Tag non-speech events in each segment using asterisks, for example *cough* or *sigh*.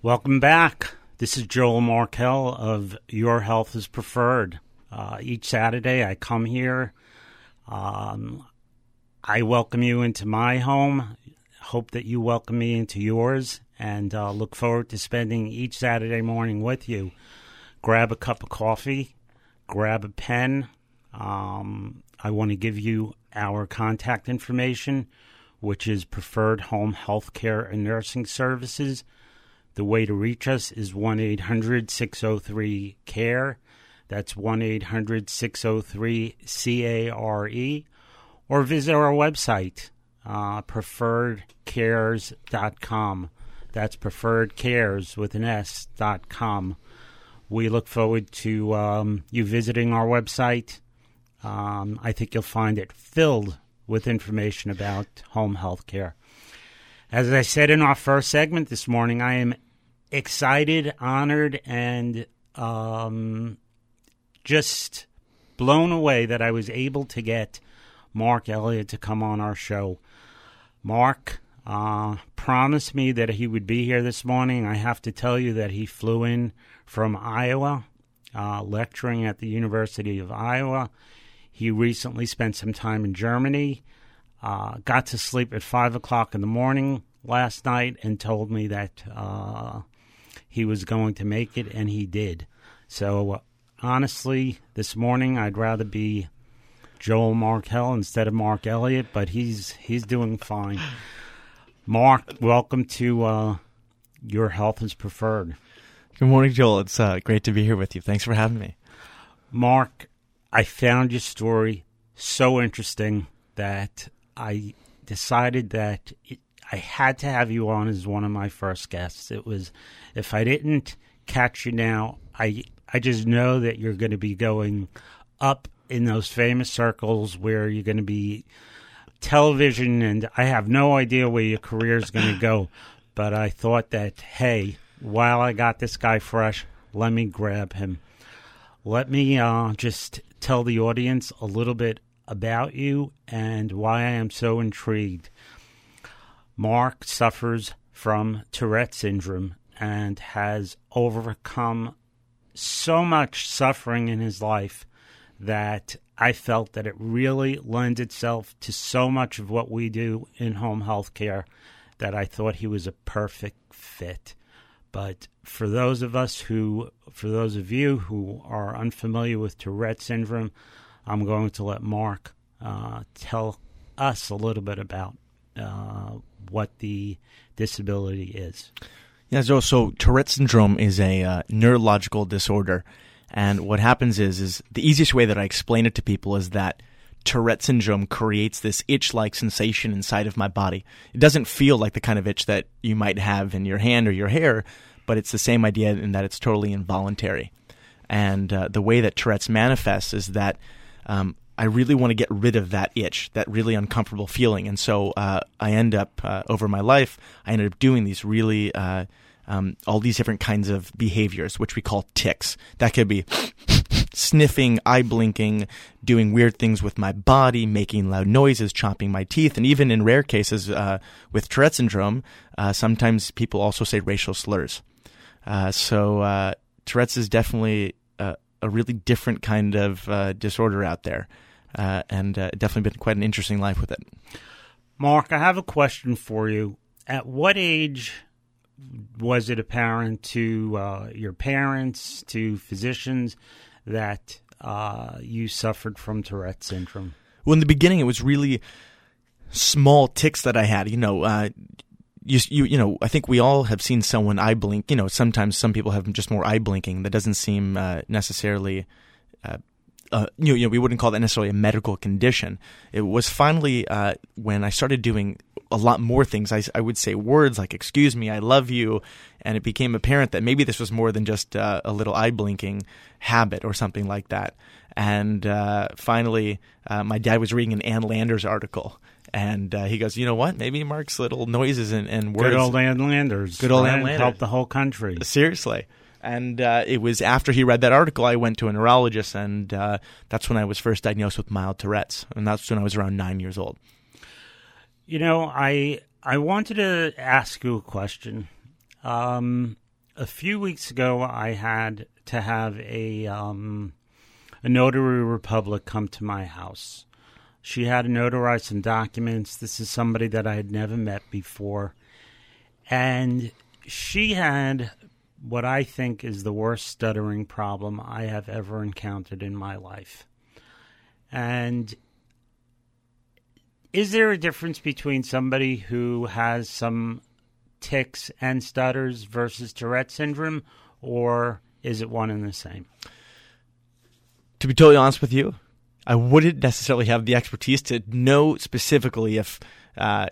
Welcome back. This is Joel Markel of Your Health is Preferred. Uh, each Saturday, I come here. Um, I welcome you into my home. Hope that you welcome me into yours, and uh, look forward to spending each Saturday morning with you. Grab a cup of coffee, grab a pen. Um, I want to give you our contact information, which is Preferred Home Healthcare and Nursing Services. The way to reach us is 1 800 603 CARE. That's 1 800 603 CARE. Or visit our website, uh, preferredcares.com. That's preferredcares with an S dot com. We look forward to um, you visiting our website. Um, I think you'll find it filled with information about home health care. As I said in our first segment this morning, I am excited, honored, and um, just blown away that I was able to get Marc Elliot to come on our show. Marc uh, promised me that he would be here this morning. I have to tell you that he flew in from Iowa, uh, lecturing at the University of Iowa. He recently spent some time in Germany. Uh, got to sleep at five o'clock in the morning last night and told me that uh, he was going to make it, and he did. So, honestly, this morning I'd rather be Joel Markel instead of Marc Elliot, but he's he's doing fine. Marc, welcome to uh, Your Health is Preferred. Good morning, Joel. It's uh, great to be here with you. Thanks for having me. Marc, I found your story so interesting that I decided that it, I had to have you on as one of my first guests. It was if I didn't catch you now, I I just know that you're going to be going up in those famous circles where you're going to be television and I have no idea where your career is going to go, but I thought that hey, while I got this guy fresh, let me grab him. Let me uh, just tell the audience a little bit about you and why I am so intrigued. Marc suffers from Tourette syndrome and has overcome so much suffering in his life that I felt that it really lends itself to so much of what we do in home health care that I thought he was a perfect fit. But for those of us who, for those of you who are unfamiliar with Tourette syndrome, I'm going to let Marc uh, tell us a little bit about uh, what the disability is. Yeah, so, so Tourette syndrome is a uh, neurological disorder, and what happens is is the easiest way that I explain it to people is that Tourette syndrome creates this itch-like sensation inside of my body. It doesn't feel like the kind of itch that you might have in your hand or your hair, but it's the same idea in that it's totally involuntary. And uh, the way that Tourette's manifests is that um, I really want to get rid of that itch, that really uncomfortable feeling. And so uh, I end up, uh, over my life, I ended up doing these really, uh, um, all these different kinds of behaviors, which we call tics. That could be *laughs* sniffing, eye blinking, doing weird things with my body, making loud noises, chomping my teeth. And even in rare cases uh, with Tourette syndrome, uh, sometimes people also say racial slurs. Uh, so Tourette's is definitely a really different kind of disorder out there uh, and uh, definitely been quite an interesting life with it. Marc, I have a question for you. At what age was it apparent to uh, your parents, to physicians, that uh, you suffered from Tourette syndrome? Well, in the beginning, it was really small tics that I had. You know, uh, you, you, you know, I think we all have seen someone eye blink. You know, sometimes some people have just more eye blinking. That doesn't seem uh, necessarily uh, uh, you, know, you know, we wouldn't call that necessarily a medical condition. It was finally uh, when I started doing a lot more things. I, I, would say words like "excuse me," "I love you," and it became apparent that maybe this was more than just uh, a little eye blinking habit or something like that. And uh, finally, uh, my dad was reading an Ann Landers article. And uh, he goes, you know what? Maybe Marc's little noises and, and words. Good old Ann Landers. Good old Ann Landers. Helped the whole country. Seriously. And uh, it was after he read that article, I went to a neurologist, and uh, that's when I was first diagnosed with mild Tourette's, and that's when I was around nine years old. You know, I I wanted to ask you a question. Um, a few weeks ago, I had to have a um, a notary republic come to my house. She had to notarize some documents. This is somebody that I had never met before, and she had what I think is the worst stuttering problem I have ever encountered in my life. And is there a difference between somebody who has some tics and stutters versus Tourette syndrome, or is it one and the same? To be totally honest with you, I wouldn't necessarily have the expertise to know specifically if, uh,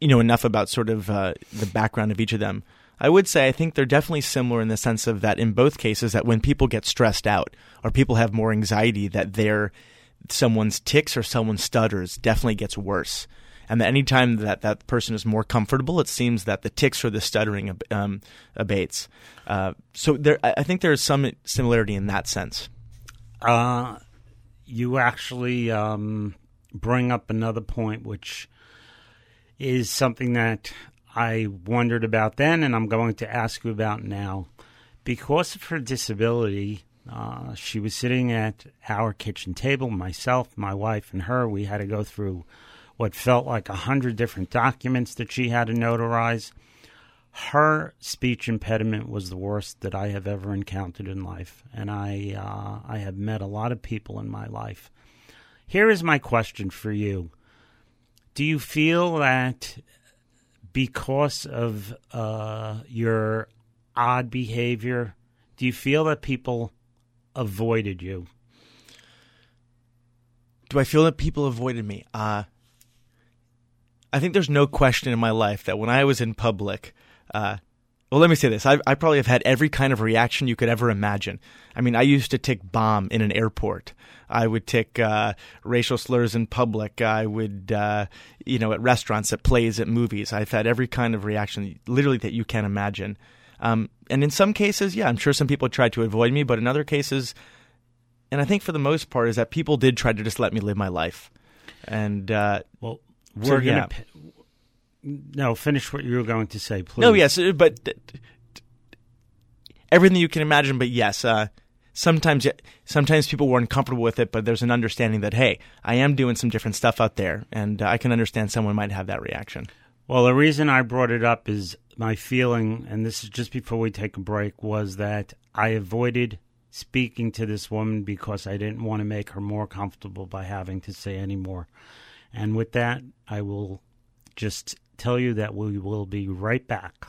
you know, enough about sort of uh, the background of each of them. I would say I think they're definitely similar in the sense of that in both cases that when people get stressed out or people have more anxiety that their someone's tics or someone stutters definitely gets worse. And that anytime that that person is more comfortable, it seems that the tics or the stuttering um, abates. Uh, so there, I think there is some similarity in that sense. Uh, you actually um, bring up another point, which is something that I wondered about then, and I'm going to ask you about now. Because of her disability, uh, she was sitting at our kitchen table, myself, my wife, and her. We had to go through what felt like a hundred different documents that she had to notarize. Her speech impediment was the worst that I have ever encountered in life, and I uh, I have met a lot of people in my life. Here is my question for you: Do you feel that because of uh, your odd behavior, do you feel that people avoided you? Do I feel that people avoided me? Uh, I think there's no question in my life that when I was in public, uh, well, let me say this. I, I, probably have had every kind of reaction you could ever imagine. I mean, I used to tick bomb in an airport. I would tick uh, racial slurs in public. I would, uh, you know, at restaurants, at plays, at movies. I've had every kind of reaction, literally, that you can imagine. Um, and in some cases, yeah, I'm sure some people tried to avoid me, but in other cases, and I think for the most part, is that people did try to just let me live my life. And uh, well, we're so, gonna. Yeah. No, finish what you were going to say, please. No, yes, but everything you can imagine. But yes, uh, sometimes sometimes people were uncomfortable with it, but there's an understanding that hey, I am doing some different stuff out there, and uh, I can understand someone might have that reaction. Well, the reason I brought it up is my feeling, and this is just before we take a break, was that I avoided speaking to this woman because I didn't want to make her more comfortable by having to say any more. And with that, I will just tell you that we will be right back.